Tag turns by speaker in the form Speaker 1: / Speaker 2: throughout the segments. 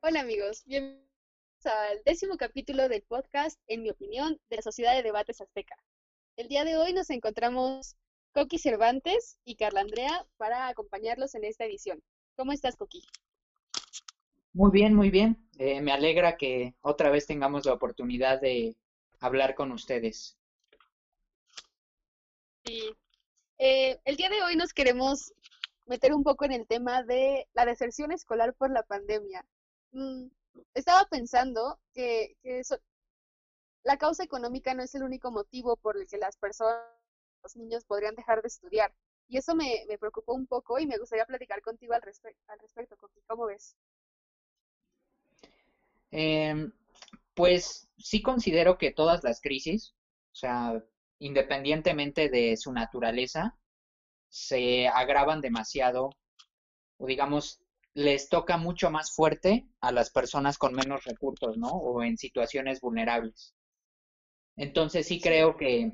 Speaker 1: Hola amigos, bienvenidos al décimo capítulo del podcast, en mi opinión, de la Sociedad de Debates Azteca. El día de hoy nos encontramos Coqui Cervantes y Carla Andrea para acompañarlos en esta edición. ¿Cómo estás, Coqui?
Speaker 2: Muy bien, muy bien. Eh, me alegra que otra vez tengamos la oportunidad de hablar con ustedes.
Speaker 1: Sí. Eh, el día de hoy nos queremos meter un poco en el tema de la deserción escolar por la pandemia. Mm, estaba pensando que, la causa económica no es el único motivo por el que las personas, los niños podrían dejar de estudiar. Y eso me, preocupó un poco y me gustaría platicar contigo al, al respecto, ¿Cómo ves?
Speaker 2: Em, pues sí considero que todas las crisis, o sea, independientemente de su naturaleza, se agravan demasiado o digamos les toca mucho más fuerte a las personas con menos recursos, ¿no? O en situaciones vulnerables. Entonces sí creo que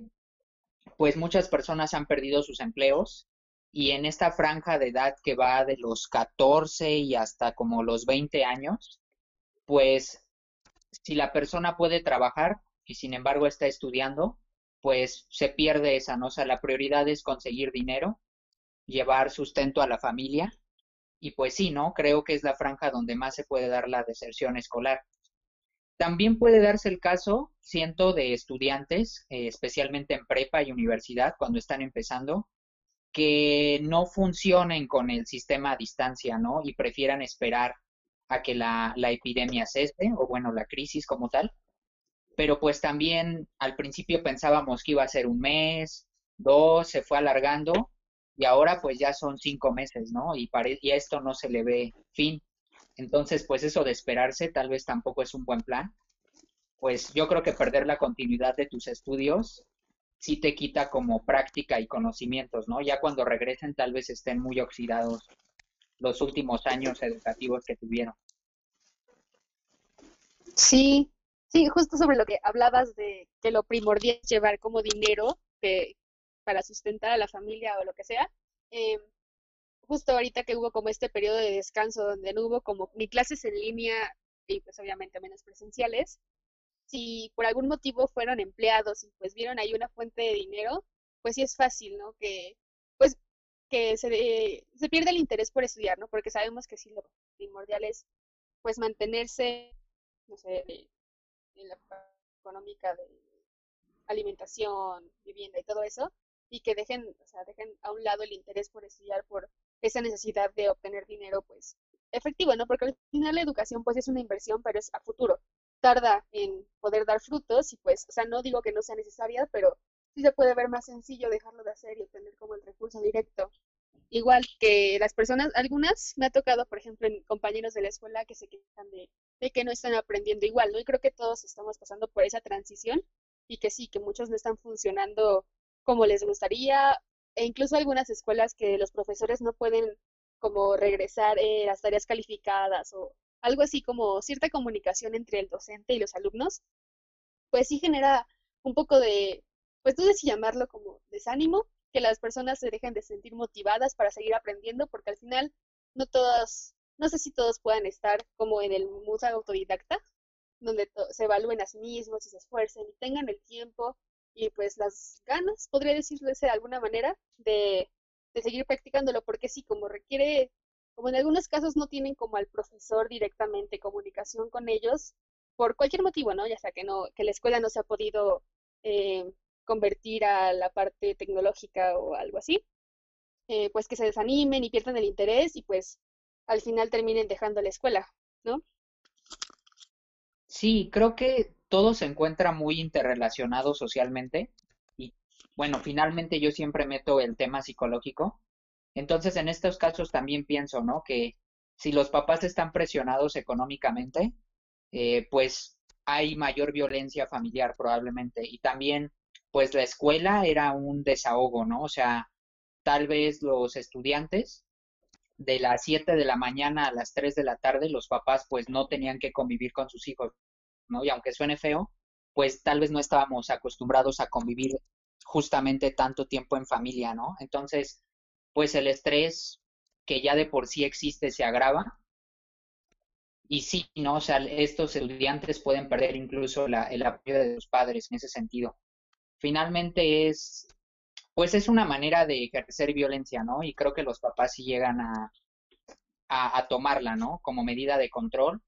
Speaker 2: pues muchas personas han perdido sus empleos y en esta franja de edad que va de los 14 y hasta como los 20 años, pues si la persona puede trabajar y sin embargo está estudiando, pues se pierde esa, ¿no? O sea, la prioridad es conseguir dinero, llevar sustento a la familia y pues sí, ¿no? Creo que es la franja donde más se puede dar la deserción escolar. También puede darse el caso, siento, de estudiantes, eh, especialmente en prepa y universidad, cuando están empezando, que no funcionen con el sistema a distancia, ¿no? Y prefieran esperar a que la, la epidemia cese, o bueno, la crisis como tal. Pero pues también al principio pensábamos que iba a ser un mes, dos, se fue alargando y ahora pues ya son cinco meses, ¿no? Y, y a esto no se le ve fin. Entonces, pues eso de esperarse tal vez tampoco es un buen plan. Pues yo creo que perder la continuidad de tus estudios sí te quita como práctica y conocimientos, ¿no? Ya cuando regresen tal vez estén muy oxidados los últimos años educativos que tuvieron.
Speaker 1: Sí, sí, justo sobre lo que hablabas de que lo primordial es llevar como dinero, que, para sustentar a la familia o lo que sea. Eh, justo ahorita que hubo como este periodo de descanso donde no hubo como ni clases en línea y pues obviamente menos presenciales, si por algún motivo fueron empleados y pues vieron ahí una fuente de dinero, pues sí es fácil, ¿no? Que pues que se, se pierde el interés por estudiar, ¿no? Porque sabemos que sí lo primordial es pues mantenerse, no sé, en la económica de alimentación, vivienda y todo eso, y que dejen, o sea, dejen a un lado el interés por estudiar, por esa necesidad de obtener dinero, pues, efectivo, ¿no? Porque al final la educación, pues, es una inversión, pero es a futuro. Tarda en poder dar frutos y, pues, o sea, no digo que no sea necesaria, pero sí se puede ver más sencillo dejarlo de hacer y obtener como el recurso directo. Igual que las personas, algunas me ha tocado, por ejemplo, en compañeros de la escuela que se quejan de, de que no están aprendiendo igual, ¿no? Y creo que todos estamos pasando por esa transición y que sí, que muchos no están funcionando como les gustaría, e incluso algunas escuelas que los profesores no pueden como regresar eh, las tareas calificadas o algo así como cierta comunicación entre el docente y los alumnos, pues sí genera un poco de, pues tú si llamarlo como desánimo, que las personas se dejen de sentir motivadas para seguir aprendiendo, porque al final no todas, no sé si todos puedan estar como en el mundo autodidacta, donde se evalúen a sí mismos y se esfuercen y tengan el tiempo y pues las ganas, podría decirles de alguna manera, de, de seguir practicándolo, porque sí, como requiere, como en algunos casos no tienen como al profesor directamente comunicación con ellos, por cualquier motivo, ¿no? Ya sea que no, que la escuela no se ha podido eh, convertir a la parte tecnológica o algo así, eh, pues que se desanimen y pierdan el interés y pues al final terminen dejando la escuela, ¿no?
Speaker 2: Sí, creo que todo se encuentra muy interrelacionado socialmente y bueno, finalmente yo siempre meto el tema psicológico. Entonces, en estos casos también pienso, ¿no? Que si los papás están presionados económicamente, eh, pues hay mayor violencia familiar probablemente. Y también, pues la escuela era un desahogo, ¿no? O sea, tal vez los estudiantes de las 7 de la mañana a las 3 de la tarde, los papás pues no tenían que convivir con sus hijos, ¿no? Y aunque suene feo, pues tal vez no estábamos acostumbrados a convivir justamente tanto tiempo en familia, ¿no? Entonces, pues el estrés que ya de por sí existe se agrava y sí, ¿no? O sea, estos estudiantes pueden perder incluso la, el apoyo de sus padres en ese sentido. Finalmente es, pues es una manera de ejercer violencia, ¿no? Y creo que los papás sí llegan a, a, tomarla, ¿no? Como medida de control.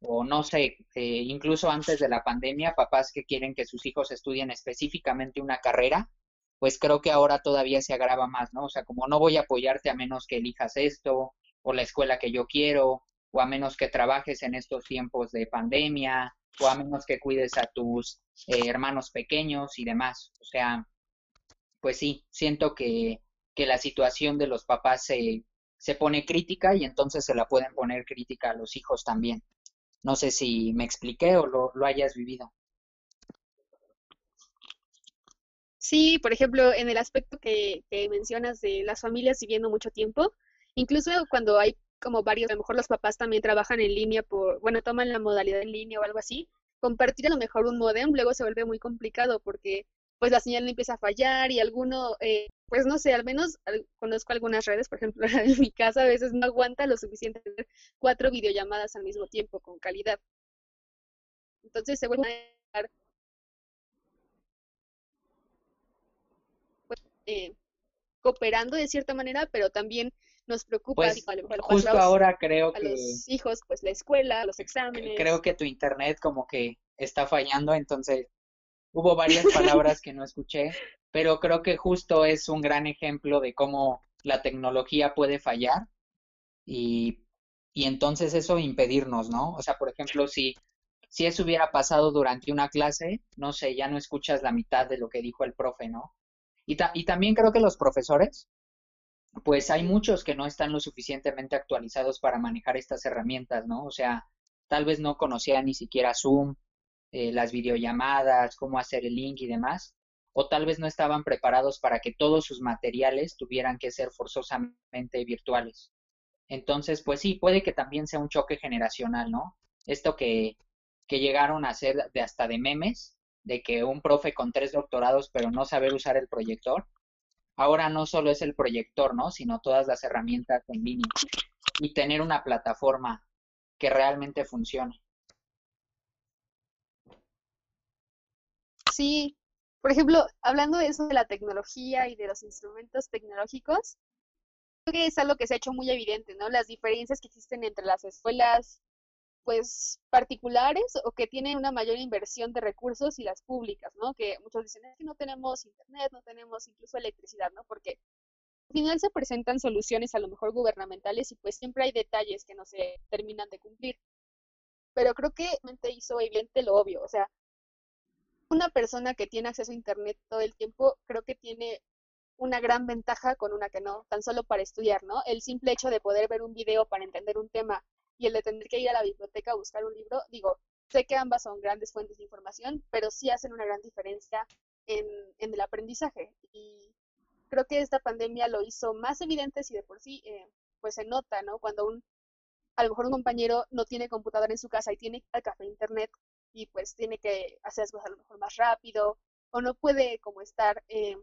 Speaker 2: O no sé, eh, incluso antes de la pandemia, papás que quieren que sus hijos estudien específicamente una carrera, pues creo que ahora todavía se agrava más, ¿no? O sea, como no voy a apoyarte a menos que elijas esto, o la escuela que yo quiero, o a menos que trabajes en estos tiempos de pandemia, o a menos que cuides a tus eh, hermanos pequeños y demás. O sea, pues sí, siento que, que la situación de los papás se, se pone crítica y entonces se la pueden poner crítica a los hijos también. No sé si me expliqué o lo, lo hayas vivido.
Speaker 1: Sí, por ejemplo, en el aspecto que, que mencionas de las familias viviendo mucho tiempo, incluso cuando hay como varios, a lo mejor los papás también trabajan en línea por, bueno, toman la modalidad en línea o algo así, compartir a lo mejor un modem luego se vuelve muy complicado porque pues la señal empieza a fallar y alguno, eh, pues no sé, al menos conozco algunas redes, por ejemplo, en mi casa a veces no aguanta lo suficiente tener cuatro videollamadas al mismo tiempo con calidad. Entonces se vuelve a pues, eh, cooperando de cierta manera, pero también nos preocupa.
Speaker 2: Pues, justo ahora creo que...
Speaker 1: los hijos, pues la escuela, los exámenes.
Speaker 2: Creo que tu internet como que está fallando, entonces hubo varias palabras que no escuché, pero creo que justo es un gran ejemplo de cómo la tecnología puede fallar y, y entonces eso impedirnos, ¿no? O sea, por ejemplo, si, si eso hubiera pasado durante una clase, no sé, ya no escuchas la mitad de lo que dijo el profe, ¿no? Y, y también creo que los profesores pues hay muchos que no están lo suficientemente actualizados para manejar estas herramientas, ¿no? O sea, tal vez no conocían ni siquiera Zoom, eh, las videollamadas, cómo hacer el link y demás, o tal vez no estaban preparados para que todos sus materiales tuvieran que ser forzosamente virtuales. Entonces, pues sí, puede que también sea un choque generacional, ¿no? Esto que, que llegaron a hacer de hasta de memes, de que un profe con tres doctorados pero no saber usar el proyector, ahora no solo es el proyector, ¿no? Sino todas las herramientas en línea y tener una plataforma que realmente funcione.
Speaker 1: Sí, por ejemplo, hablando de eso de la tecnología y de los instrumentos tecnológicos, creo que es algo que se ha hecho muy evidente, ¿no? Las diferencias que existen entre las escuelas pues particulares o que tienen una mayor inversión de recursos y las públicas, ¿no? Que muchos dicen es que no tenemos internet, no tenemos incluso electricidad, ¿no? Porque al final se presentan soluciones a lo mejor gubernamentales y pues siempre hay detalles que no se terminan de cumplir. Pero creo que mente hizo evidente lo obvio, o sea, una persona que tiene acceso a internet todo el tiempo creo que tiene una gran ventaja con una que no, tan solo para estudiar, ¿no? El simple hecho de poder ver un video para entender un tema y el de tener que ir a la biblioteca a buscar un libro, digo, sé que ambas son grandes fuentes de información, pero sí hacen una gran diferencia en, el aprendizaje. Y creo que esta pandemia lo hizo más evidente si de por sí, eh, pues se nota, ¿no? Cuando un, a lo mejor un compañero no tiene computadora en su casa y tiene al café internet y pues tiene que hacer las cosas a lo mejor más rápido o no puede como estar eh,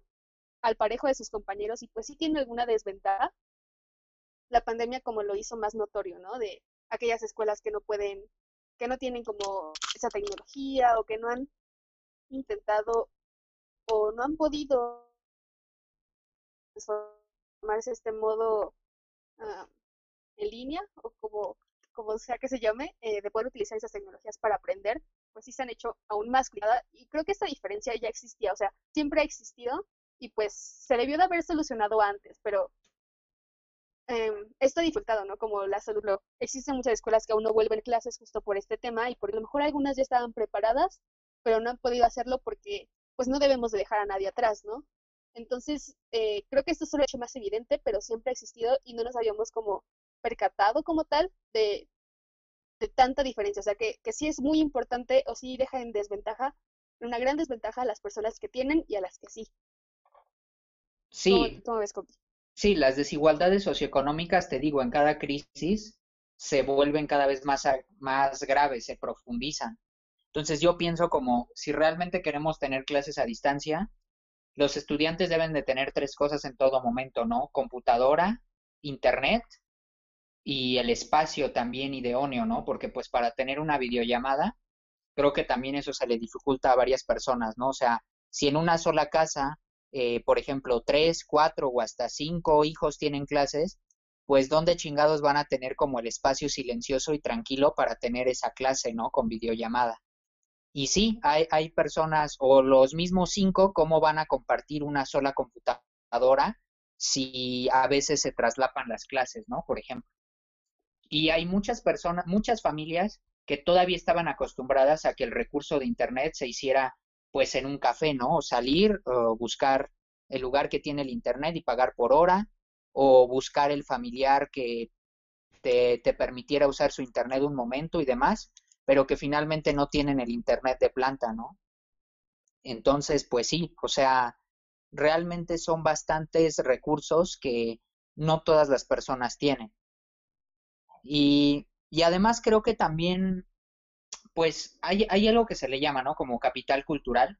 Speaker 1: al parejo de sus compañeros y pues sí tiene alguna desventaja, la pandemia como lo hizo más notorio, ¿no? De aquellas escuelas que no pueden, que no tienen como esa tecnología o que no han intentado o no han podido transformarse este modo ah, en línea o como, como sea que se llame, eh, de poder utilizar esas tecnologías para aprender, pues sí se han hecho aún más cuidada y creo que esta diferencia ya existía, o sea, siempre ha existido y pues se debió de haber solucionado antes, pero eh, esto dificultado, ¿no? Como la salud. Existen muchas escuelas que aún no vuelven clases justo por este tema y por lo mejor algunas ya estaban preparadas, pero no han podido hacerlo porque pues no debemos de dejar a nadie atrás, ¿no? Entonces, eh, creo que esto solo ha hecho más evidente, pero siempre ha existido y no nos habíamos como percatado como tal de, de tanta diferencia. O sea, que, que sí es muy importante o sí deja en desventaja, una gran desventaja a las personas que tienen y a las que sí.
Speaker 2: Sí. ¿Cómo, ves, Sí, las desigualdades socioeconómicas, te digo, en cada crisis se vuelven cada vez más, más graves, se profundizan. Entonces yo pienso como si realmente queremos tener clases a distancia, los estudiantes deben de tener tres cosas en todo momento, ¿no? Computadora, internet y el espacio también idóneo, ¿no? Porque pues para tener una videollamada, creo que también eso se le dificulta a varias personas, ¿no? O sea, si en una sola casa, eh, por ejemplo, tres, cuatro o hasta cinco hijos tienen clases, pues ¿dónde chingados van a tener como el espacio silencioso y tranquilo para tener esa clase, ¿no? Con videollamada. Y sí, hay, hay personas o los mismos cinco, ¿cómo van a compartir una sola computadora si a veces se traslapan las clases, ¿no? Por ejemplo. Y hay muchas personas, muchas familias que todavía estaban acostumbradas a que el recurso de Internet se hiciera pues en un café, ¿no? O salir, o buscar el lugar que tiene el Internet y pagar por hora, o buscar el familiar que te, te permitiera usar su Internet un momento y demás pero que finalmente no tienen el Internet de planta, ¿no? Entonces, pues sí, o sea, realmente son bastantes recursos que no todas las personas tienen. Y, además creo que también, pues hay, hay algo que se le llama, ¿no? Como capital cultural,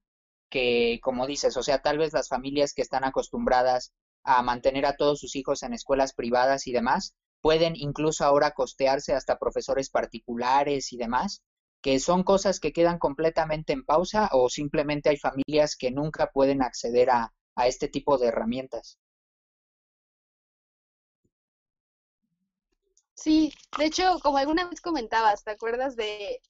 Speaker 2: que como dices, o sea, tal vez las familias que están acostumbradas a mantener a todos sus hijos en escuelas privadas y demás, pueden incluso ahora costearse hasta profesores particulares y demás, que son cosas que quedan completamente en pausa o simplemente hay familias que nunca pueden acceder a, este tipo de herramientas.
Speaker 1: Sí, de hecho, como alguna vez comentabas, ¿te acuerdas de,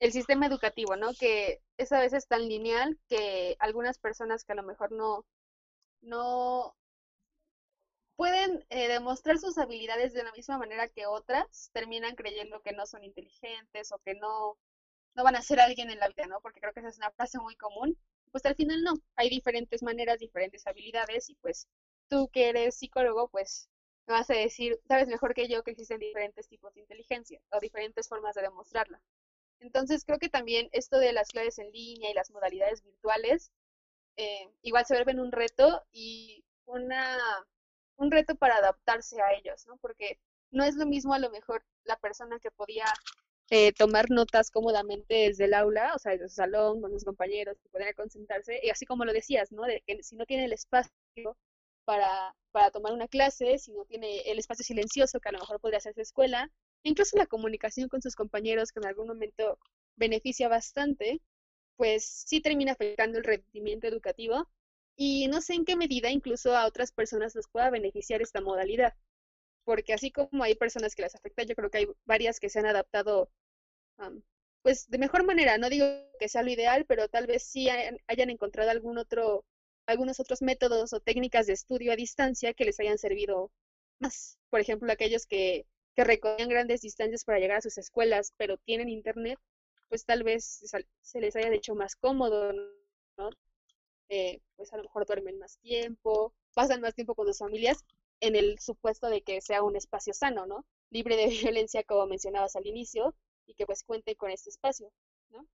Speaker 1: el sistema educativo, ¿no? Que es a veces tan lineal que algunas personas que a lo mejor no, no, pueden eh, demostrar sus habilidades de la misma manera que otras, terminan creyendo que no son inteligentes o que no, no van a ser alguien en la vida, ¿no? Porque creo que esa es una frase muy común. Pues al final no, hay diferentes maneras, diferentes habilidades y pues tú que eres psicólogo, pues vas a decir, sabes mejor que yo que existen diferentes tipos de inteligencia o diferentes formas de demostrarla. Entonces creo que también esto de las clases en línea y las modalidades virtuales eh, igual se vuelven un reto y una un reto para adaptarse a ellos, ¿no? Porque no es lo mismo a lo mejor la persona que podía eh, tomar notas cómodamente desde el aula, o sea, desde su salón, con sus compañeros, que podría concentrarse, y así como lo decías, ¿no? De que si no tiene el espacio para, para tomar una clase, si no tiene el espacio silencioso que a lo mejor podría hacer su escuela, incluso la comunicación con sus compañeros que en algún momento beneficia bastante, pues sí termina afectando el rendimiento educativo. Y no sé en qué medida incluso a otras personas les pueda beneficiar esta modalidad, porque así como hay personas que les afecta, yo creo que hay varias que se han adaptado pues de mejor manera, no digo que sea lo ideal, pero tal vez sí hayan encontrado algún otro, algunos otros métodos o técnicas de estudio a distancia que les hayan servido más. Por ejemplo, aquellos que, que recorrían grandes distancias para llegar a sus escuelas, pero tienen internet, pues tal vez se les haya hecho más cómodo, ¿no? Eh, pues a lo mejor duermen más tiempo, pasan más tiempo con sus familias en el supuesto de que sea un espacio sano, ¿no? Libre de violencia, como mencionabas al inicio, y que pues cuente con este espacio, ¿no?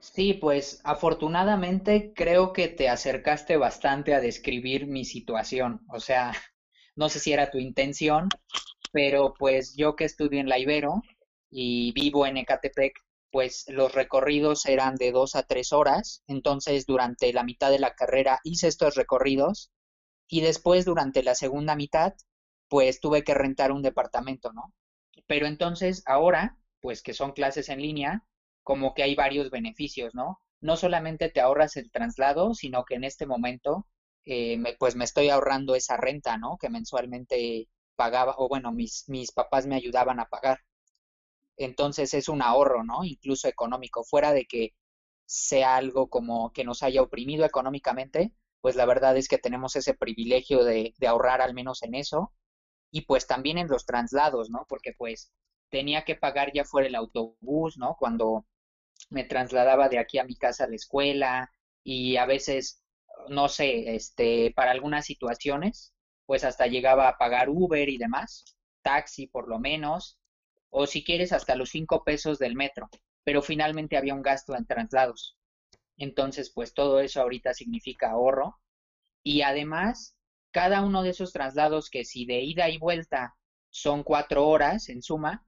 Speaker 2: Sí, pues afortunadamente creo que te acercaste bastante a describir mi situación. O sea, no sé si era tu intención, pero pues yo que estudio en la Ibero y vivo en Ecatepec, pues los recorridos eran de dos a tres horas, entonces durante la mitad de la carrera hice estos recorridos y después durante la segunda mitad, pues tuve que rentar un departamento, ¿no? Pero entonces ahora, pues que son clases en línea, como que hay varios beneficios, ¿no? No solamente te ahorras el traslado, sino que en este momento, eh, pues me estoy ahorrando esa renta, ¿no? Que mensualmente pagaba, o bueno, mis, mis papás me ayudaban a pagar entonces es un ahorro, ¿no? Incluso económico, fuera de que sea algo como que nos haya oprimido económicamente, pues la verdad es que tenemos ese privilegio de, de ahorrar al menos en eso y pues también en los traslados, ¿no? Porque pues tenía que pagar ya fuera el autobús, ¿no? Cuando me trasladaba de aquí a mi casa a la escuela y a veces, no sé, este, para algunas situaciones, pues hasta llegaba a pagar Uber y demás, taxi por lo menos, o si quieres hasta los cinco pesos del metro, pero finalmente había un gasto en traslados. Entonces, pues todo eso ahorita significa ahorro. Y además, cada uno de esos traslados que si de ida y vuelta son cuatro horas en suma,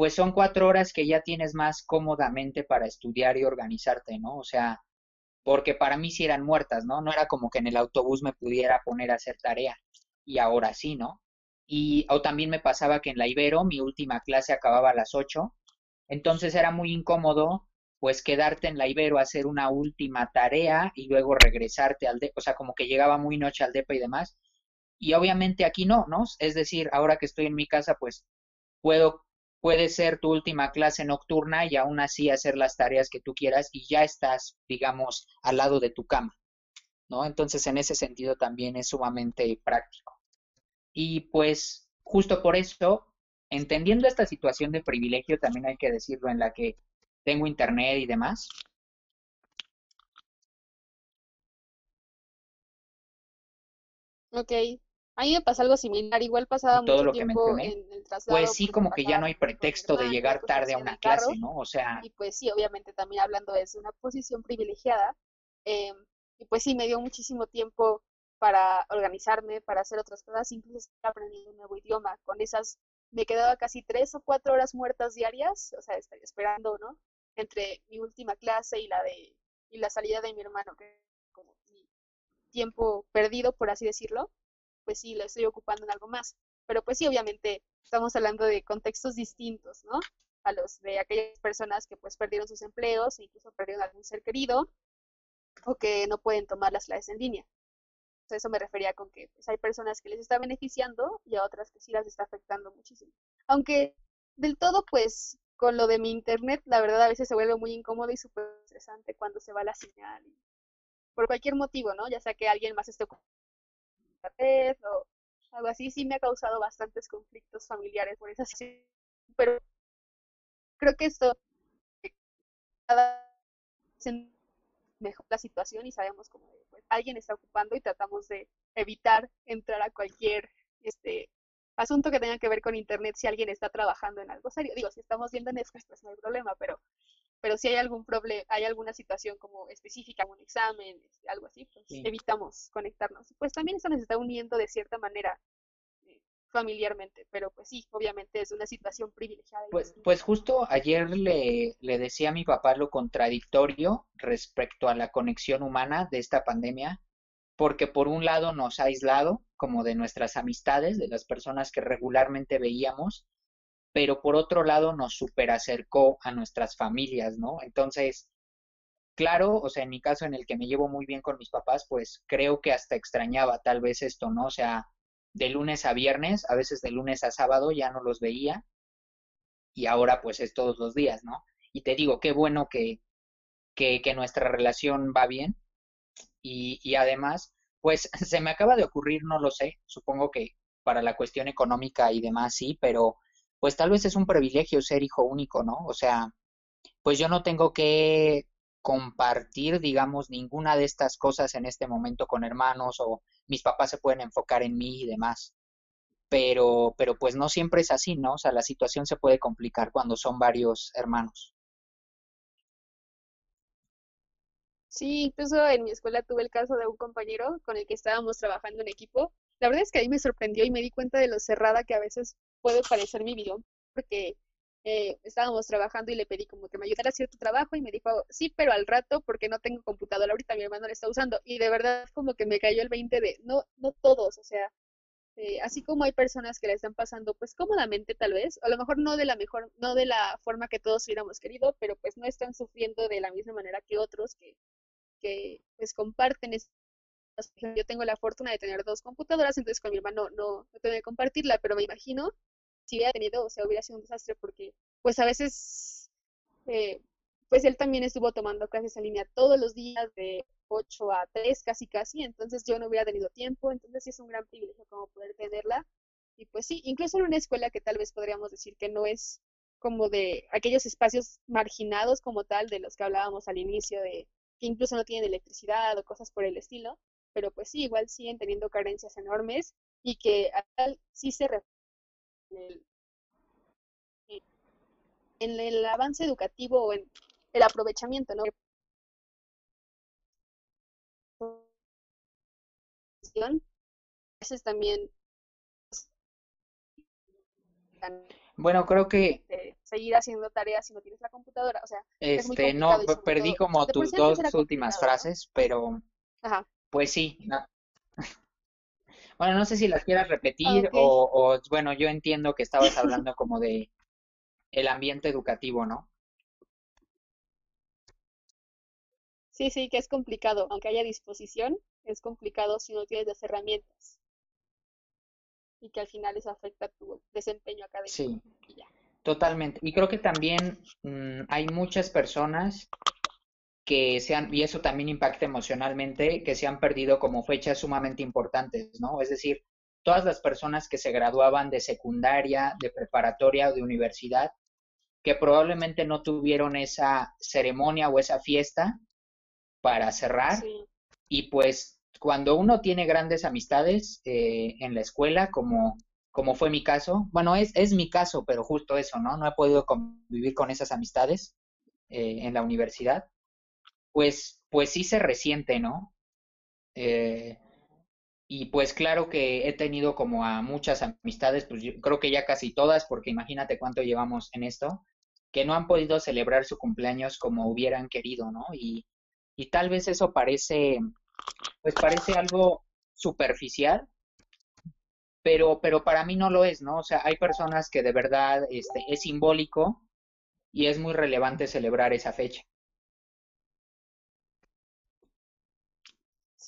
Speaker 2: pues son cuatro horas que ya tienes más cómodamente para estudiar y organizarte, ¿no? O sea, porque para mí sí eran muertas, ¿no? No era como que en el autobús me pudiera poner a hacer tarea. Y ahora sí, ¿no? Y, o también me pasaba que en la Ibero mi última clase acababa a las 8, entonces era muy incómodo pues quedarte en la Ibero a hacer una última tarea y luego regresarte al DEPA, o sea, como que llegaba muy noche al DEPA y demás. Y obviamente aquí no, ¿no? Es decir, ahora que estoy en mi casa, pues puedo, puede ser tu última clase nocturna y aún así hacer las tareas que tú quieras y ya estás, digamos, al lado de tu cama, ¿no? Entonces, en ese sentido también es sumamente práctico. Y pues, justo por eso, entendiendo esta situación de privilegio, también hay que decirlo, en la que tengo internet y demás.
Speaker 1: Ok, a mí me pasa algo similar, igual pasaba
Speaker 2: todo
Speaker 1: mucho
Speaker 2: lo que
Speaker 1: tiempo
Speaker 2: mencioné,
Speaker 1: en el traslado
Speaker 2: pues sí, como que ya no hay pretexto de llegar tarde a una
Speaker 1: carro,
Speaker 2: clase, ¿no? O sea,
Speaker 1: y pues sí, obviamente también hablando desde una posición privilegiada, em, y pues sí, me dio muchísimo tiempo para organizarme, para hacer otras cosas, incluso aprendiendo un nuevo idioma, con esas me quedaba casi tres o cuatro horas muertas diarias, o sea, estar esperando, ¿no? Entre mi última clase y la de y la salida de mi hermano, que es como mi tiempo perdido, por así decirlo, pues sí, lo estoy ocupando en algo más. Pero pues sí, obviamente estamos hablando de contextos distintos, ¿no? A los de aquellas personas que pues perdieron sus empleos e incluso perdieron algún ser querido o que no pueden tomar las clases en línea. Entonces, eso me refería con que pues, hay personas que les está beneficiando y a otras que sí las está afectando muchísimo. Aunque del todo, pues, con lo de mi internet, la verdad a veces se vuelve muy incómodo y súper estresante cuando se va la señal. por cualquier motivo, ¿no? Ya sea que alguien más esté o algo así, sí me ha causado bastantes conflictos familiares por esa situación. Pero creo que esto, cada mejor la situación y sabemos como de, pues, alguien está ocupando y tratamos de evitar entrar a cualquier este asunto que tenga que ver con internet si alguien está trabajando en algo serio. Digo, si estamos viendo Netflix, pues no hay problema, pero pero si hay algún problema, hay alguna situación como específica, un examen, este, algo así, pues
Speaker 2: sí.
Speaker 1: evitamos conectarnos. Pues también eso nos está uniendo de cierta manera eh, familiarmente, pero pues sí, obviamente es una situación privilegiada.
Speaker 2: Pues, pues justo ayer le, le decía a mi papá lo contradictorio respecto a la conexión humana de esta pandemia, porque por un lado nos ha aislado como de nuestras amistades, de las personas que regularmente veíamos, pero por otro lado nos superacercó a nuestras familias, ¿no? Entonces, claro, o sea, en mi caso en el que me llevo muy bien con mis papás, pues creo que hasta extrañaba tal vez esto, ¿no? O sea, de lunes a viernes, a veces de lunes a sábado ya no los veía y ahora pues es todos los días, ¿no? Y te digo, qué bueno que, que, que nuestra relación va bien y, y además, pues se me acaba de ocurrir, no lo sé, supongo que para la cuestión económica y demás sí, pero pues tal vez es un privilegio ser hijo único, ¿no? O sea, pues yo no tengo que compartir, digamos, ninguna de estas cosas en este momento con hermanos o mis papás se pueden enfocar en mí y demás. Pero, pero pues no siempre es así, ¿no? O sea, la situación se puede complicar cuando son varios hermanos.
Speaker 1: Sí, incluso en mi escuela tuve el caso de un compañero con el que estábamos trabajando en equipo. La verdad es que ahí me sorprendió y me di cuenta de lo cerrada que a veces puede parecer mi visión, porque eh, estábamos trabajando y le pedí como que me ayudara a hacer tu trabajo y me dijo, sí, pero al rato porque no tengo computadora ahorita, mi hermano la está usando. Y de verdad como que me cayó el 20 de, no, no todos, o sea, eh, así como hay personas que la están pasando pues cómodamente tal vez, a lo mejor no de la mejor, no de la forma que todos hubiéramos querido, pero pues no están sufriendo de la misma manera que otros que, que pues comparten yo tengo la fortuna de tener dos computadoras, entonces con mi hermano no, no tengo que compartirla, pero me imagino si hubiera tenido, o sea, hubiera sido un desastre porque pues a veces eh, pues él también estuvo tomando clases en línea todos los días de 8 a 3 casi casi, entonces yo no hubiera tenido tiempo, entonces sí es un gran privilegio como poder tenerla. Y pues sí, incluso en una escuela que tal vez podríamos decir que no es como de aquellos espacios marginados como tal de los que hablábamos al inicio, de que incluso no tienen electricidad o cosas por el estilo, pero pues sí, igual siguen teniendo carencias enormes y que al final sí se en el, en el avance educativo o en el aprovechamiento, ¿no? Veces también
Speaker 2: Bueno, creo que
Speaker 1: seguir haciendo tareas si no tienes la computadora, o sea, es muy
Speaker 2: este no perdí
Speaker 1: todo,
Speaker 2: como tus dos últimas frases, pero
Speaker 1: Ajá.
Speaker 2: pues sí, no, Bueno, no sé si las quieras repetir o, o, bueno, yo entiendo que estabas hablando como de el ambiente educativo, ¿no?
Speaker 1: Sí, sí, que es complicado, aunque haya disposición, es complicado si no tienes las herramientas y que al final eso afecta tu desempeño académico.
Speaker 2: Sí, totalmente. Y creo que también mm, hay muchas personas que se han, y eso también impacta emocionalmente, que se han perdido como fechas sumamente importantes, ¿no? Es decir, todas las personas que se graduaban de secundaria, de preparatoria o de universidad, que probablemente no tuvieron esa ceremonia o esa fiesta para cerrar. Y pues cuando uno tiene grandes amistades eh, en la escuela, como, como fue mi caso, bueno, es, es mi caso, pero justo eso, ¿no? No he podido convivir con esas amistades eh, en la universidad, pues, pues sí se resiente, ¿no? Eh, y pues claro que he tenido como a muchas amistades, pues yo creo que ya casi todas, porque imagínate cuánto llevamos en esto, que no han podido celebrar su cumpleaños como hubieran querido, ¿no? Y, y tal vez eso parece pues parece algo superficial, pero, pero para mí no lo es, ¿no? O sea, hay personas que de verdad este, es simbólico y es muy relevante celebrar esa fecha.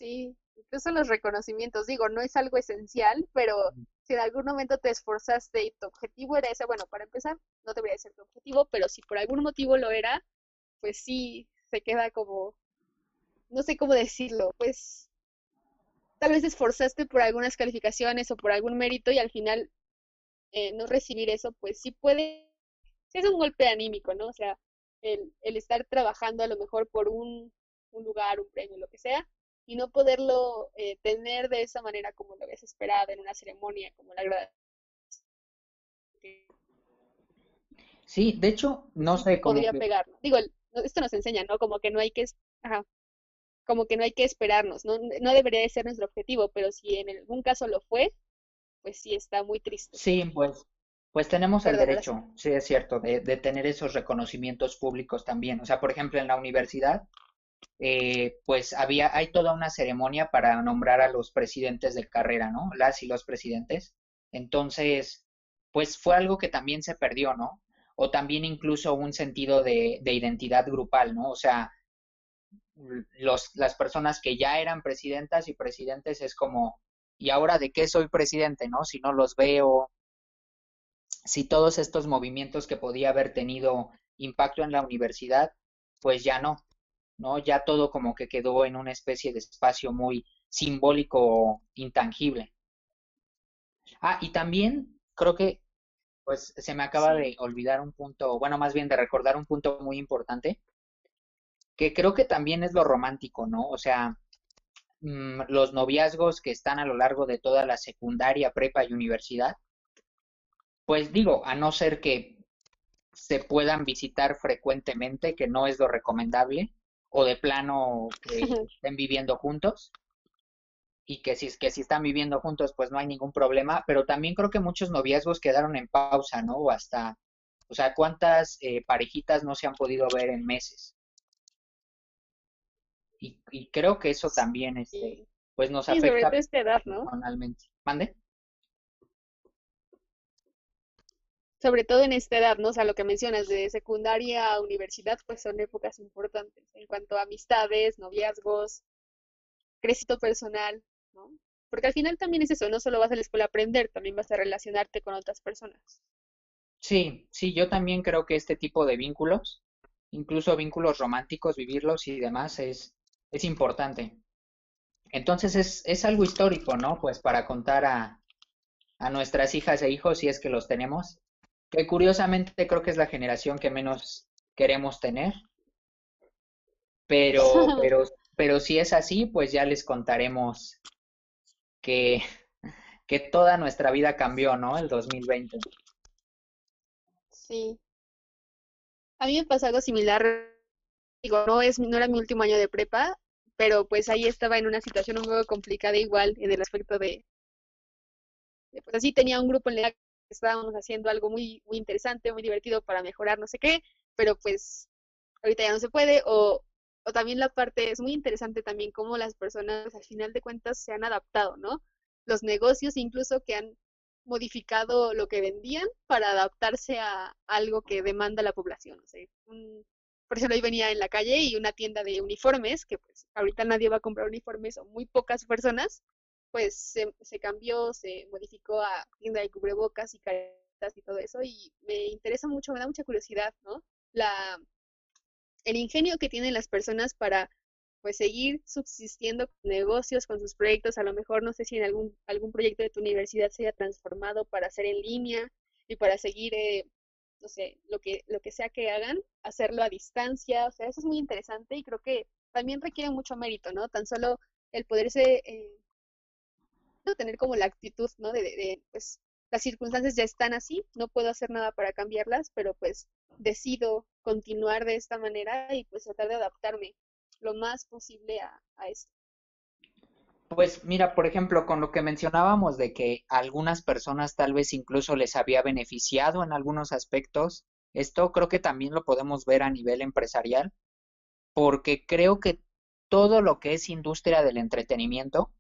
Speaker 1: Sí, incluso los reconocimientos, digo, no es algo esencial, pero si en algún momento te esforzaste y tu objetivo era ese, bueno, para empezar, no debería ser tu objetivo, pero si por algún motivo lo era, pues sí, se queda como no sé cómo decirlo, pues tal vez esforzaste por algunas calificaciones o por algún mérito y al final eh, no recibir eso, pues sí puede, sí es un golpe anímico, ¿no? O sea, el, el estar trabajando a lo mejor por un, un, lugar, un premio, lo que sea, y no poderlo eh, tener de esa manera como lo habías esperado en una ceremonia, como la graduación.
Speaker 2: Sí, de hecho, no sé
Speaker 1: cómo. Podría pegar. Digo, esto nos enseña, ¿no? Como que no hay que. Ajá como que no hay que esperarnos, no, no debería de ser nuestro objetivo, pero si en algún caso lo fue, pues sí está muy triste.
Speaker 2: Sí, pues, pues tenemos el derecho, sí es cierto, de, de, tener esos reconocimientos públicos también. O sea, por ejemplo, en la universidad, eh, pues había, hay toda una ceremonia para nombrar a los presidentes de carrera, ¿no? Las y los presidentes. Entonces, pues fue algo que también se perdió, ¿no? O también incluso un sentido de, de identidad grupal, ¿no? O sea, los, las personas que ya eran presidentas y presidentes es como, ¿y ahora de qué soy presidente? ¿No? Si no los veo, si todos estos movimientos que podía haber tenido impacto en la universidad, pues ya no, ¿no? Ya todo como que quedó en una especie de espacio muy simbólico, intangible. Ah, y también creo que, pues se me acaba de olvidar un punto, bueno, más bien de recordar un punto muy importante, que creo que también es lo romántico, ¿no? O sea, mm, los noviazgos que están a lo largo de toda la secundaria, prepa y universidad, pues digo, a no ser que se puedan visitar frecuentemente, que no es lo recomendable, o de plano que estén viviendo juntos, y que si, que si están viviendo juntos, pues no hay ningún problema, pero también creo que muchos noviazgos quedaron en pausa, ¿no? O hasta, o sea, ¿cuántas eh, parejitas no se han podido ver en meses? y, creo que eso también este, pues nos afecta
Speaker 1: sobre todo esta edad, ¿no?
Speaker 2: personalmente. ¿Mande?
Speaker 1: Sobre todo en esta edad, ¿no? O sea, lo que mencionas de secundaria a universidad, pues son épocas importantes en cuanto a amistades, noviazgos, crecimiento personal, ¿no? Porque al final también es eso, no solo vas a la escuela a aprender, también vas a relacionarte con otras personas.
Speaker 2: Sí, sí, yo también creo que este tipo de vínculos, incluso vínculos románticos, vivirlos y demás, es, es importante. Entonces es, es algo histórico, ¿no? Pues para contar a, a nuestras hijas e hijos, si es que los tenemos, que curiosamente creo que es la generación que menos queremos tener. Pero, pero, pero si es así, pues ya les contaremos que, que toda nuestra vida cambió, ¿no? El 2020.
Speaker 1: Sí. A mí me pasa algo similar. Digo, no, es, no era mi último año de prepa, pero pues ahí estaba en una situación un poco complicada igual en el aspecto de, pues así tenía un grupo en que estábamos haciendo algo muy, muy interesante, muy divertido para mejorar no sé qué, pero pues ahorita ya no se puede, o, o también la parte, es muy interesante también cómo las personas al final de cuentas se han adaptado, ¿no? los negocios incluso que han modificado lo que vendían para adaptarse a algo que demanda la población. O sea, por ejemplo, hoy venía en la calle y una tienda de uniformes, que pues ahorita nadie va a comprar uniformes o muy pocas personas, pues se, se cambió, se modificó a tienda de cubrebocas y caretas y todo eso y me interesa mucho, me da mucha curiosidad, ¿no? La, el ingenio que tienen las personas para pues seguir subsistiendo con negocios, con sus proyectos, a lo mejor no sé si en algún, algún proyecto de tu universidad se haya transformado para hacer en línea y para seguir, eh, no sé, lo que, lo que sea que hagan, hacerlo a distancia, o sea, eso es muy interesante y creo que también requiere mucho mérito, ¿no? Tan solo el poderse eh, tener como la actitud, ¿no? De, de, pues las circunstancias ya están así, no puedo hacer nada para cambiarlas, pero pues decido continuar de esta manera y pues tratar de adaptarme lo más posible a, a esto.
Speaker 2: Pues mira, por ejemplo, con lo que mencionábamos de que a algunas personas tal vez incluso les había beneficiado en algunos aspectos, esto creo que también lo podemos ver a nivel empresarial, porque creo que todo lo que es industria del entretenimiento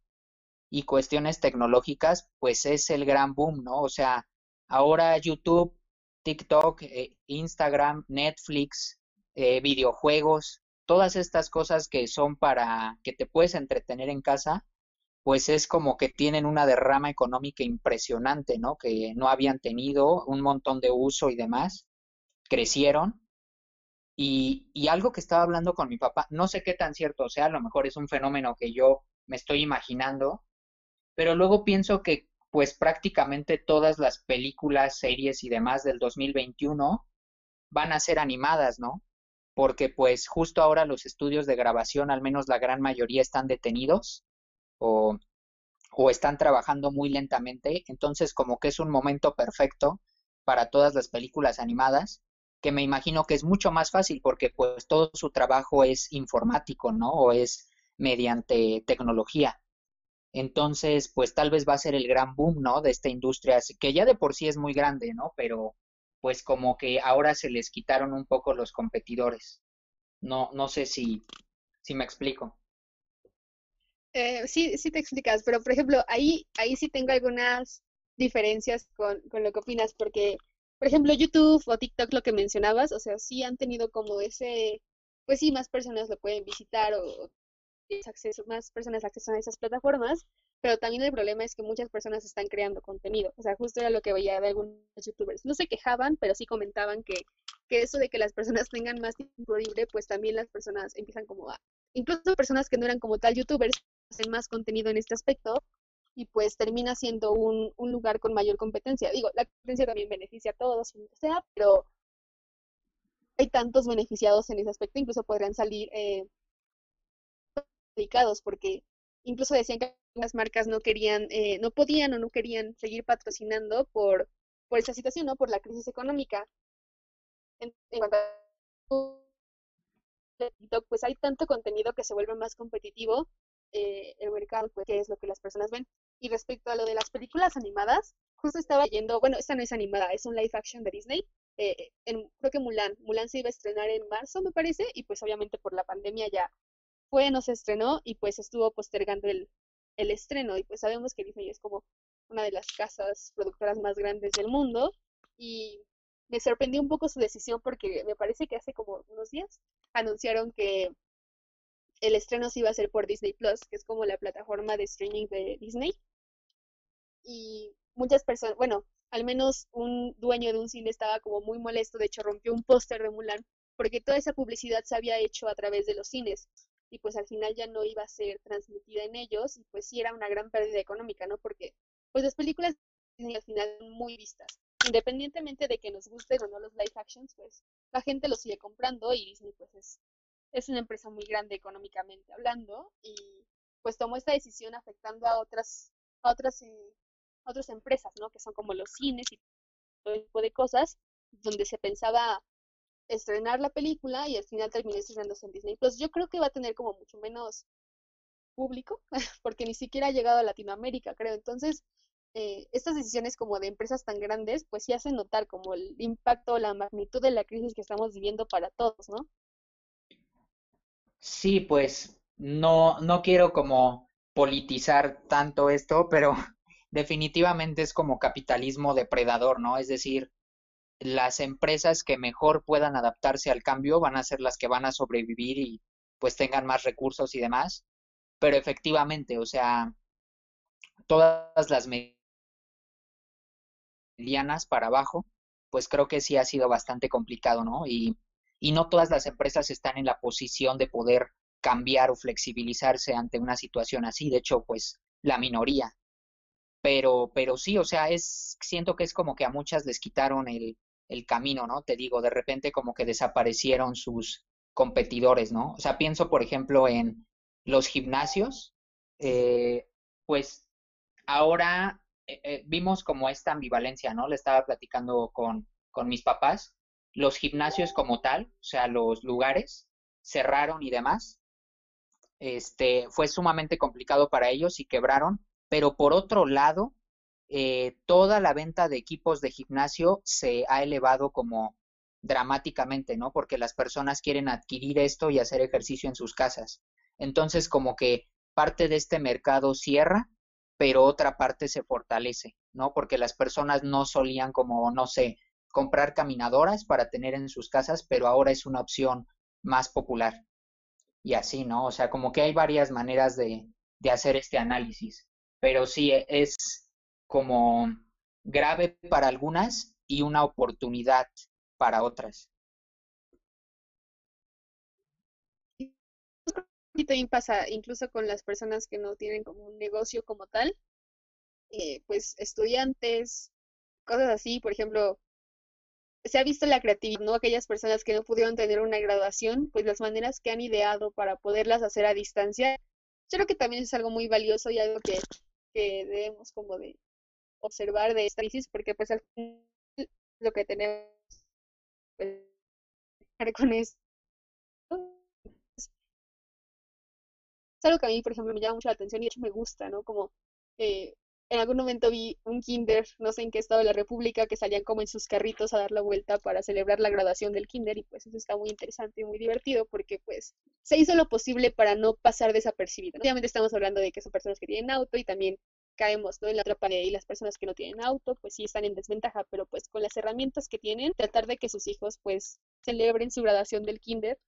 Speaker 2: y cuestiones tecnológicas, pues es el gran boom, ¿no? O sea, ahora YouTube, TikTok, eh, Instagram, Netflix, eh, videojuegos, todas estas cosas que son para que te puedes entretener en casa, pues es como que tienen una derrama económica impresionante, ¿no? Que no habían tenido un montón de uso y demás, crecieron. Y, y algo que estaba hablando con mi papá, no sé qué tan cierto sea, a lo mejor es un fenómeno que yo me estoy imaginando, pero luego pienso que pues prácticamente todas las películas, series y demás del 2021 van a ser animadas, ¿no? porque pues justo ahora los estudios de grabación, al menos la gran mayoría, están detenidos o, o están trabajando muy lentamente, entonces como que es un momento perfecto para todas las películas animadas, que me imagino que es mucho más fácil porque pues todo su trabajo es informático, ¿no? O es mediante tecnología. Entonces, pues tal vez va a ser el gran boom, ¿no? De esta industria, que ya de por sí es muy grande, ¿no? Pero pues como que ahora se les quitaron un poco los competidores. No, no sé si, si me explico.
Speaker 1: Eh, sí, sí te explicas, pero por ejemplo, ahí, ahí sí tengo algunas diferencias con, con lo que opinas, porque, por ejemplo, YouTube o TikTok, lo que mencionabas, o sea, sí han tenido como ese, pues sí, más personas lo pueden visitar o, acceso, más personas accesan a esas plataformas, pero también el problema es que muchas personas están creando contenido. O sea, justo era lo que veía de algunos youtubers. No se quejaban, pero sí comentaban que, que eso de que las personas tengan más tiempo libre, pues también las personas empiezan como a, incluso personas que no eran como tal youtubers, hacen más contenido en este aspecto y pues termina siendo un, un lugar con mayor competencia. Digo, la competencia también beneficia a todos, o sea, pero hay tantos beneficiados en ese aspecto, incluso podrían salir eh, dedicados porque incluso decían que las marcas no querían, eh, no podían o no querían seguir patrocinando por, por esa situación, ¿no? Por la crisis económica. En, cuanto a TikTok, pues hay tanto contenido que se vuelve más competitivo eh, el mercado, pues, que es lo que las personas ven. Y respecto a lo de las películas animadas, justo estaba leyendo, bueno, esta no es animada, es un live action de Disney. Eh, en, creo que Mulan, Mulan se iba a estrenar en marzo, me parece, y pues obviamente por la pandemia ya fue, no se estrenó y pues estuvo postergando el, el estreno. Y pues sabemos que Disney es como una de las casas productoras más grandes del mundo. Y me sorprendió un poco su decisión porque me parece que hace como unos días anunciaron que el estreno se iba a hacer por Disney Plus, que es como la plataforma de streaming de Disney. Y muchas personas, bueno, al menos un dueño de un cine estaba como muy molesto, de hecho rompió un póster de Mulan, porque toda esa publicidad se había hecho a través de los cines y pues al final ya no iba a ser transmitida en ellos y pues sí era una gran pérdida económica, ¿no? Porque pues las películas al final son muy vistas. Independientemente de que nos gusten o no los live actions, pues la gente los sigue comprando y Disney pues es, es una empresa muy grande económicamente hablando y pues tomó esta decisión afectando a otras a otras eh, otras empresas, ¿no? Que son como los cines y todo tipo de cosas donde se pensaba estrenar la película y al final terminé estrenándose en Disney Plus. Yo creo que va a tener como mucho menos público, porque ni siquiera ha llegado a Latinoamérica, creo. Entonces, eh, estas decisiones como de empresas tan grandes, pues sí hacen notar como el impacto, la magnitud de la crisis que estamos viviendo para todos, ¿no?
Speaker 2: Sí, pues no, no quiero como politizar tanto esto, pero definitivamente es como capitalismo depredador, ¿no? Es decir, las empresas que mejor puedan adaptarse al cambio van a ser las que van a sobrevivir y pues tengan más recursos y demás. Pero efectivamente, o sea, todas las medianas para abajo, pues creo que sí ha sido bastante complicado, ¿no? Y, y no todas las empresas están en la posición de poder cambiar o flexibilizarse ante una situación así. De hecho, pues la minoría. Pero, pero sí, o sea, es, siento que es como que a muchas les quitaron el, el camino, ¿no? Te digo, de repente como que desaparecieron sus competidores, ¿no? O sea, pienso, por ejemplo, en los gimnasios, eh, pues ahora eh, eh, vimos como esta ambivalencia, ¿no? Le estaba platicando con, con mis papás, los gimnasios como tal, o sea, los lugares cerraron y demás, este, fue sumamente complicado para ellos y quebraron, pero por otro lado, eh, toda la venta de equipos de gimnasio se ha elevado como dramáticamente, ¿no? Porque las personas quieren adquirir esto y hacer ejercicio en sus casas. Entonces, como que parte de este mercado cierra, pero otra parte se fortalece, ¿no? Porque las personas no solían como, no sé, comprar caminadoras para tener en sus casas, pero ahora es una opción más popular. Y así, ¿no? O sea, como que hay varias maneras de, de hacer este análisis pero sí e, es como grave para algunas y una oportunidad para otras.
Speaker 1: Y también pasa incluso con las personas que no tienen como un negocio como tal, eh, pues estudiantes, cosas así, por ejemplo, se ha visto la creatividad, ¿no? Aquellas personas que no pudieron tener una graduación, pues las maneras que han ideado para poderlas hacer a distancia, yo creo que también es algo muy valioso y algo que que debemos como de observar de esta crisis, porque pues al final lo que tenemos pues, con esto es algo que a mí, por ejemplo, me llama mucho la atención y de hecho me gusta, ¿no? Como eh, en algún momento vi un kinder, no sé en qué estado de la República, que salían como en sus carritos a dar la vuelta para celebrar la graduación del kinder y pues eso está muy interesante y muy divertido porque pues se hizo lo posible para no pasar desapercibido. Obviamente estamos hablando de que son personas que tienen auto y también caemos ¿no? en la otra pared y las personas que no tienen auto pues sí están en desventaja, pero pues con las herramientas que tienen, tratar de que sus hijos pues celebren su graduación del kinder,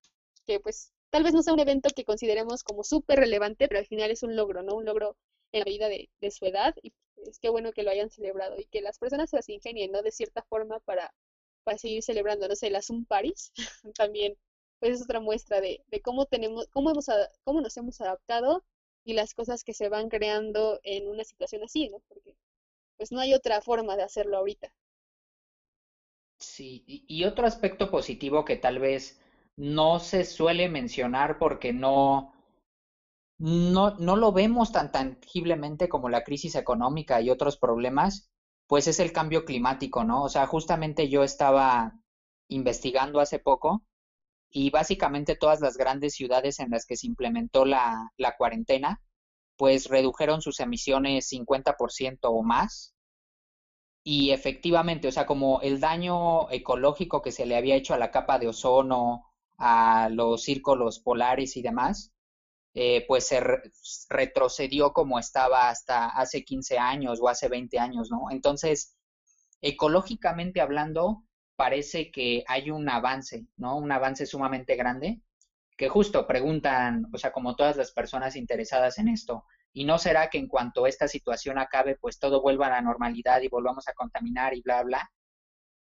Speaker 1: que pues tal vez no sea un evento que consideremos como súper relevante, pero al final es un logro, ¿no? Un logro en la vida de, su edad y es que bueno que lo hayan celebrado y que las personas se las ingenien, ¿no? De cierta forma para, para seguir celebrando, no sé, las un Paris también, pues es otra muestra de, de cómo tenemos, cómo hemos, cómo nos hemos adaptado y las cosas que se van creando en una situación así, ¿no? Porque pues no hay otra forma de hacerlo ahorita.
Speaker 2: Sí, y otro aspecto positivo que tal vez no se suele mencionar porque no, no, no lo vemos tan tangiblemente como la crisis económica y otros problemas, pues es el cambio climático, ¿no? O sea, justamente yo estaba investigando hace poco y básicamente todas las grandes ciudades en las que se implementó la, la cuarentena, pues redujeron sus emisiones 50% o más. Y efectivamente, o sea, como el daño ecológico que se le había hecho a la capa de ozono, a los círculos polares y demás, eh, pues se retrocedió como estaba hasta hace 15 años o hace 20 años, ¿no? Entonces, ecológicamente hablando, parece que hay un avance, ¿no? Un avance sumamente grande, que justo preguntan, o sea, como todas las personas interesadas en esto, ¿y no será que en cuanto esta situación acabe, pues todo vuelva a la normalidad y volvamos a contaminar y bla, bla?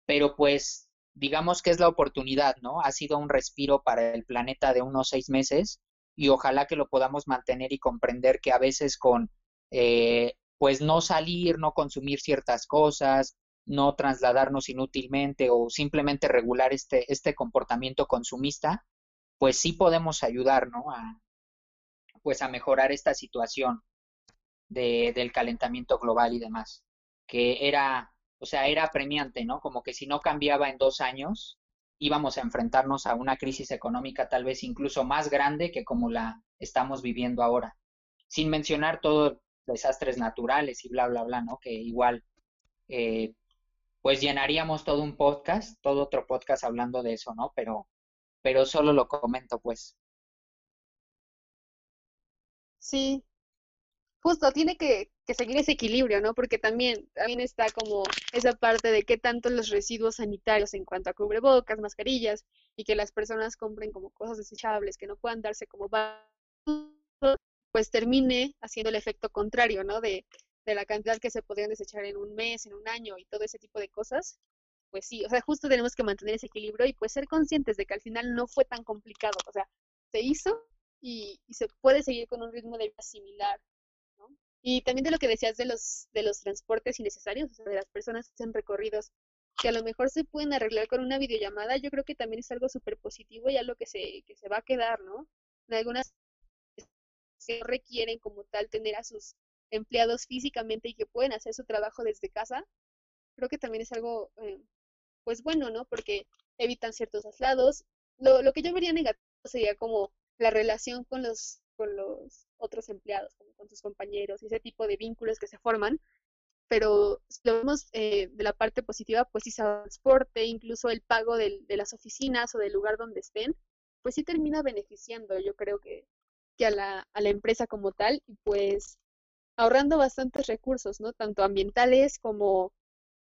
Speaker 2: Pero pues, digamos que es la oportunidad, ¿no? Ha sido un respiro para el planeta de unos seis meses y ojalá que lo podamos mantener y comprender que a veces con eh, pues no salir, no consumir ciertas cosas, no trasladarnos inútilmente o simplemente regular este, este comportamiento consumista, pues sí podemos ayudar, ¿no? A, pues a mejorar esta situación de, del calentamiento global y demás, que era, o sea, era premiante, ¿no? Como que si no cambiaba en dos años, íbamos a enfrentarnos a una crisis económica tal vez incluso más grande que como la estamos viviendo ahora, sin mencionar todos desastres naturales y bla, bla, bla, ¿no? Que igual, eh, pues llenaríamos todo un podcast, todo otro podcast hablando de eso, ¿no? Pero, pero solo lo comento, pues.
Speaker 1: Sí, justo tiene que, seguir ese equilibrio, ¿no? Porque también, también está como esa parte de qué tanto los residuos sanitarios en cuanto a cubrebocas, mascarillas, y que las personas compren como cosas desechables, que no puedan darse como pues termine haciendo el efecto contrario, ¿no? De, de la cantidad que se podrían desechar en un mes, en un año y todo ese tipo de cosas. Pues sí, o sea, justo tenemos que mantener ese equilibrio y pues ser conscientes de que al final no fue tan complicado, o sea, se hizo y, y se puede seguir con un ritmo de vida similar y también de lo que decías de los, de los transportes innecesarios, o sea, de las personas que hacen recorridos que a lo mejor se pueden arreglar con una videollamada, yo creo que también es algo súper positivo y algo que se, que se va a quedar, ¿no? En algunas se requieren como tal tener a sus empleados físicamente y que pueden hacer su trabajo desde casa, creo que también es algo, eh, pues bueno, ¿no? Porque evitan ciertos traslados. Lo, lo que yo vería negativo sería como la relación con los con los otros empleados, con sus compañeros, ese tipo de vínculos que se forman. Pero si lo vemos eh, de la parte positiva, pues sí, transporte, incluso el pago de las oficinas o del lugar donde estén, pues sí termina beneficiando, yo creo que, que a, la, a la empresa como tal, y pues ahorrando bastantes recursos, ¿no? Tanto ambientales como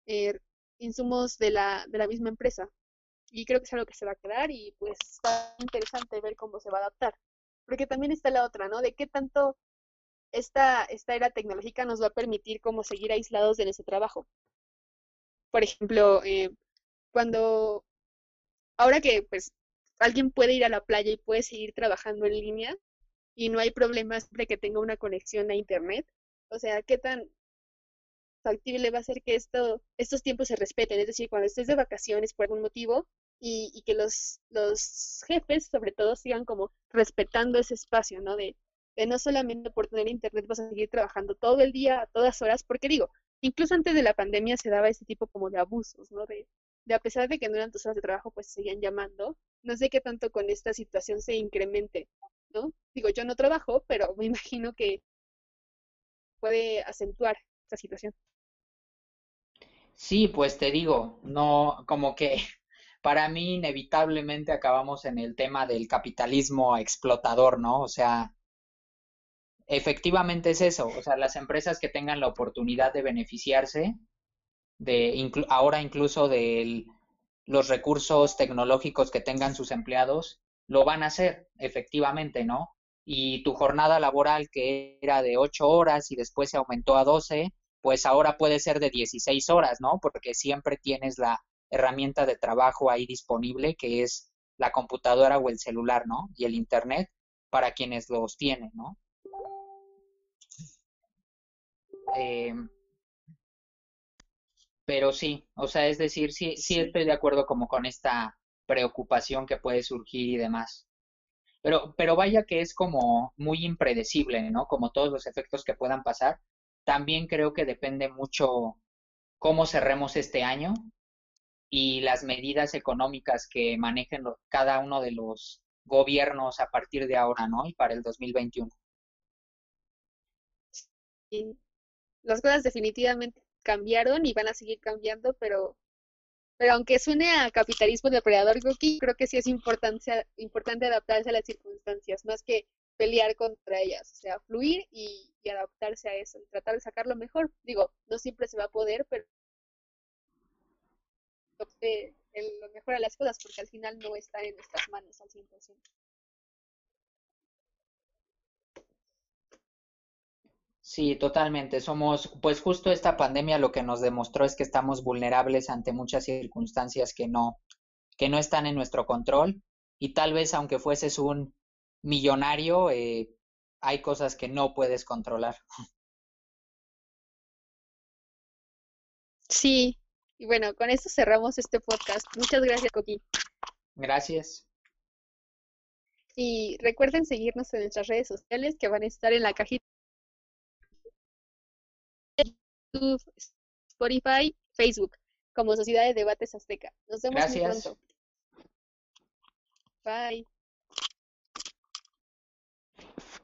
Speaker 1: eh, insumos de la, de la misma empresa. Y creo que es algo que se va a quedar y pues está interesante ver cómo se va a adaptar porque también está la otra, ¿no? De qué tanto esta, esta era tecnológica nos va a permitir como seguir aislados de nuestro trabajo. Por ejemplo, eh, cuando, ahora que pues alguien puede ir a la playa y puede seguir trabajando en línea y no hay problemas de que tenga una conexión a internet, o sea, qué tan factible va a ser que esto, estos tiempos se respeten, es decir, cuando estés de vacaciones por algún motivo, y, que los, los jefes, sobre todo, sigan como respetando ese espacio, ¿no? De, de no solamente por tener internet vas a seguir trabajando todo el día, a todas horas, porque digo, incluso antes de la pandemia se daba ese tipo como de abusos, ¿no? De, de a pesar de que no eran tus horas de trabajo, pues seguían llamando. No sé qué tanto con esta situación se incremente. Digo, yo no trabajo, pero me imagino que puede acentuar esta situación.
Speaker 2: Sí, pues te digo, no, como que para mí inevitablemente acabamos en el tema del capitalismo explotador, ¿no? O sea, efectivamente es eso, o sea, las empresas que tengan la oportunidad de beneficiarse de ahora incluso de los recursos tecnológicos que tengan sus empleados, lo van a hacer, efectivamente, ¿no? Y tu jornada laboral que era de ocho horas y después se aumentó a doce, pues ahora puede ser de dieciséis horas, ¿no? Porque siempre tienes la herramienta de trabajo ahí disponible, que es la computadora o el celular, ¿no? Y el Internet para quienes los tienen, ¿no? Em, pero sí, o sea, es decir, sí, sí estoy de acuerdo como con esta preocupación que puede surgir y demás. Pero, pero vaya que es como muy impredecible, ¿no? Como todos los efectos que puedan pasar. También creo que depende mucho cómo cerremos este año y las medidas económicas que manejen cada uno de los gobiernos a partir de ahora, ¿no? Y para el 2021.
Speaker 1: Sí. Las cosas definitivamente cambiaron y van a seguir cambiando, pero, pero aunque suene a capitalismo depredador, creo que sí es importante, adaptarse a las circunstancias, más que pelear contra ellas, o sea, fluir y, y adaptarse a eso, y tratar de sacarlo mejor. Digo, no siempre se va a poder, pero lo mejor a las cosas, porque al final no está en nuestras manos al 100%.
Speaker 2: Sí, totalmente. Somos, pues justo esta pandemia lo que nos demostró es que estamos vulnerables ante muchas circunstancias que no, que no están en nuestro control. Y tal vez aunque fueses un millonario, eh, hay cosas que no puedes controlar.
Speaker 1: Sí, y bueno, con esto cerramos este podcast. Muchas gracias, Coqui.
Speaker 2: Gracias.
Speaker 1: Y recuerden seguirnos en nuestras redes sociales que van a estar en la cajita. YouTube, Spotify, Facebook, como Sociedad de Debates Azteca. Nos vemos muy pronto. Bye.